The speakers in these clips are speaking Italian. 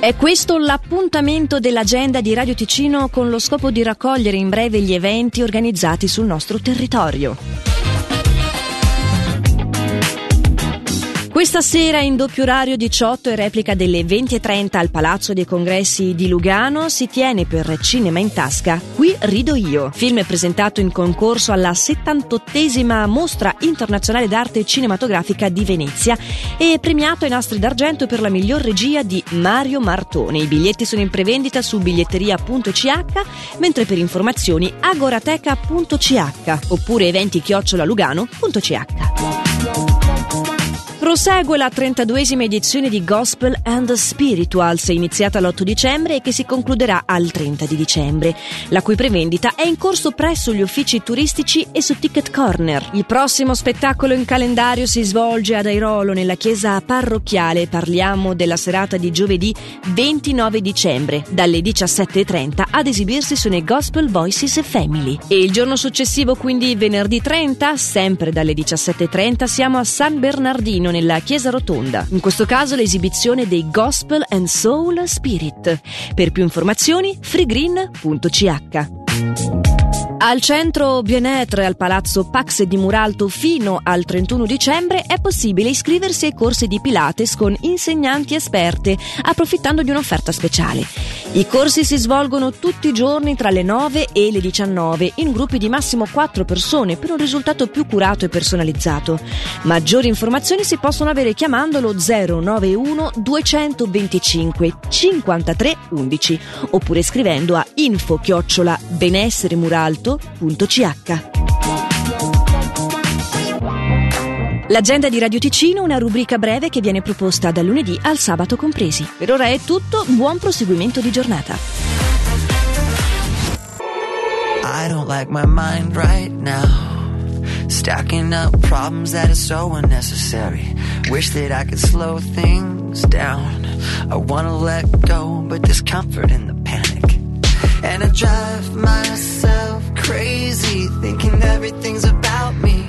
È questo l'appuntamento dell'agenda di Radio Ticino con lo scopo di raccogliere in breve gli eventi organizzati sul nostro territorio. Questa sera in doppio orario 18 e replica delle 20.30 al Palazzo dei Congressi di Lugano si tiene per Cinema in Tasca Qui rido io, film presentato in concorso alla 78esima Mostra Internazionale d'Arte Cinematografica di Venezia e premiato ai nastri d'argento per la miglior regia di Mario Martone. I biglietti sono in prevendita su biglietteria.ch mentre per informazioni agorateca.ch oppure eventi chiocciolalugano.ch. Prosegue la 32esima edizione di Gospel and Spirituals, iniziata l'8 dicembre e che si concluderà al 30 di dicembre, la cui prevendita è in corso presso gli uffici turistici e su Ticket Corner. Il prossimo spettacolo in calendario si svolge ad Airolo, nella chiesa parrocchiale. Parliamo della serata di giovedì 29 dicembre, dalle 17.30 ad esibirsi sono i Gospel Voices Family. E il giorno successivo, quindi venerdì 30, sempre dalle 17.30, siamo a San Bernardino, nella Chiesa Rotonda. In questo caso l'esibizione dei Gospel and Soul Spirit. Per più informazioni freegreen.ch. Al centro Bien-être al palazzo Pax di Muralto fino al 31 dicembre è possibile iscriversi ai corsi di Pilates con insegnanti esperte, approfittando di un'offerta speciale. I corsi si svolgono tutti i giorni tra le 9 e le 19 in gruppi di massimo 4 persone per un risultato più curato e personalizzato. Maggiori informazioni si possono avere chiamando lo 091 225 53 11 oppure scrivendo a info L'agenda di Radio Ticino, una rubrica breve che viene proposta dal lunedì al sabato compresi. Per ora è tutto, buon proseguimento di giornata. I don't like my mind right now. Stacking up problems that are so unnecessary. Wish that I could slow things down. I wanna let go, but there's comfort in the panic. And I drive myself crazy thinking everything's about me.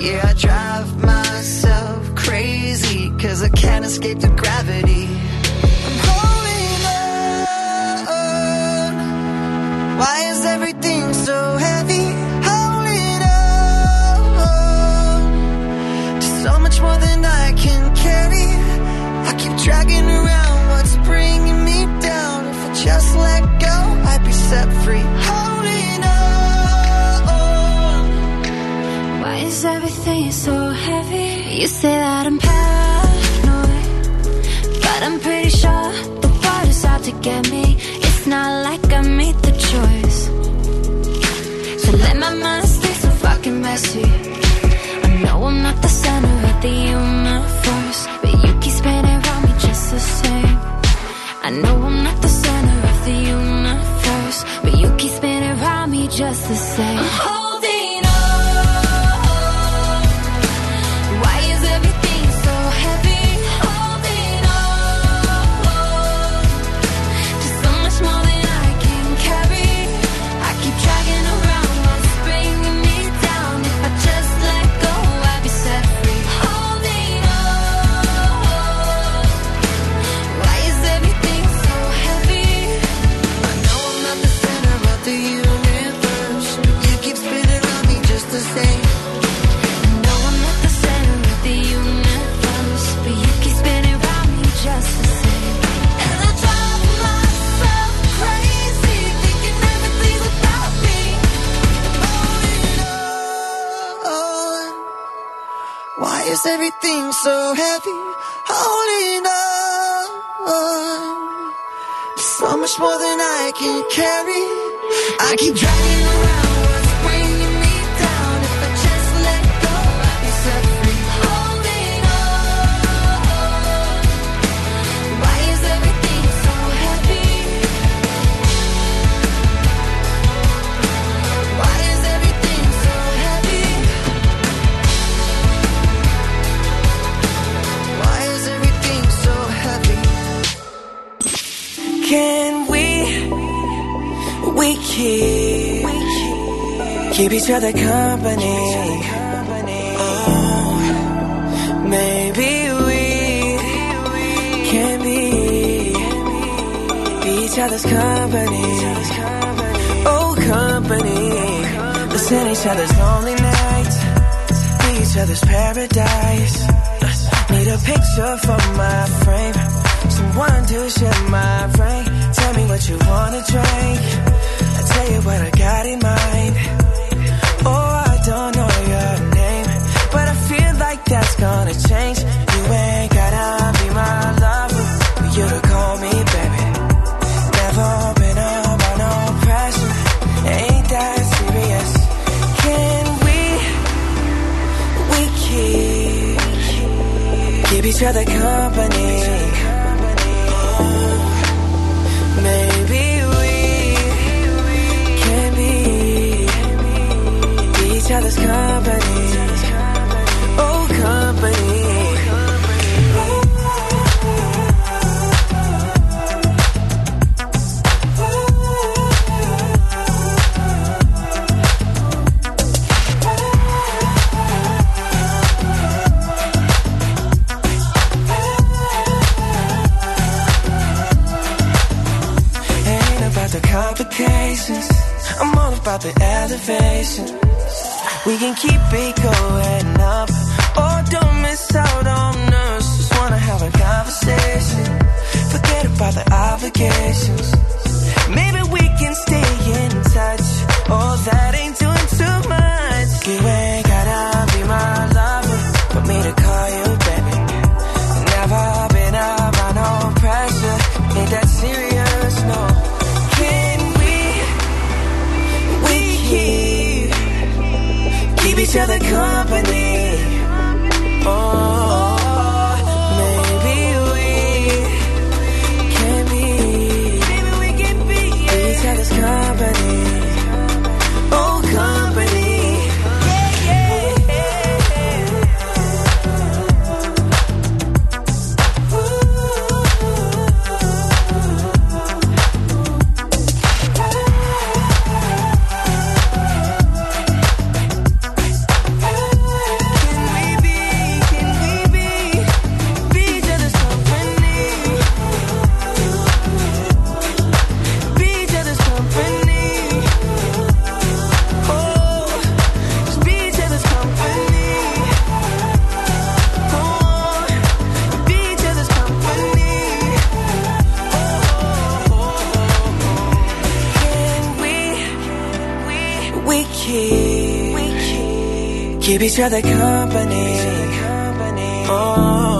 Yeah, I drive myself crazy cause I can't escape the gravity. You say that I'm paranoid, but I'm pretty sure the world is out to get me. It's not like I made the choice. So let my mind stay so fucking messy. Everything so heavy? Holding on. So much more than I can carry. I keep dragging around we keep, keep each other company? Oh, maybe we can be each other's company. each Oh, company. Listen each other's lonely nights. Be each other's paradise. Need a picture for my frame. Someone to share my brain. Tell me what you wanna drink. Tell you what I got in mind. Oh, I don't know your name, but I feel like that's gonna change. You ain't gotta be my lover, but you to call me baby. Never been under no pressure, ain't that serious? Can we, we keep, keep each other company? Oh, Maybe other's company. Oh, company. Ain't about the complications. I'm all about the elevation. We can keep it going up. Oh, don't miss out on us. Each other company. Company. Oh.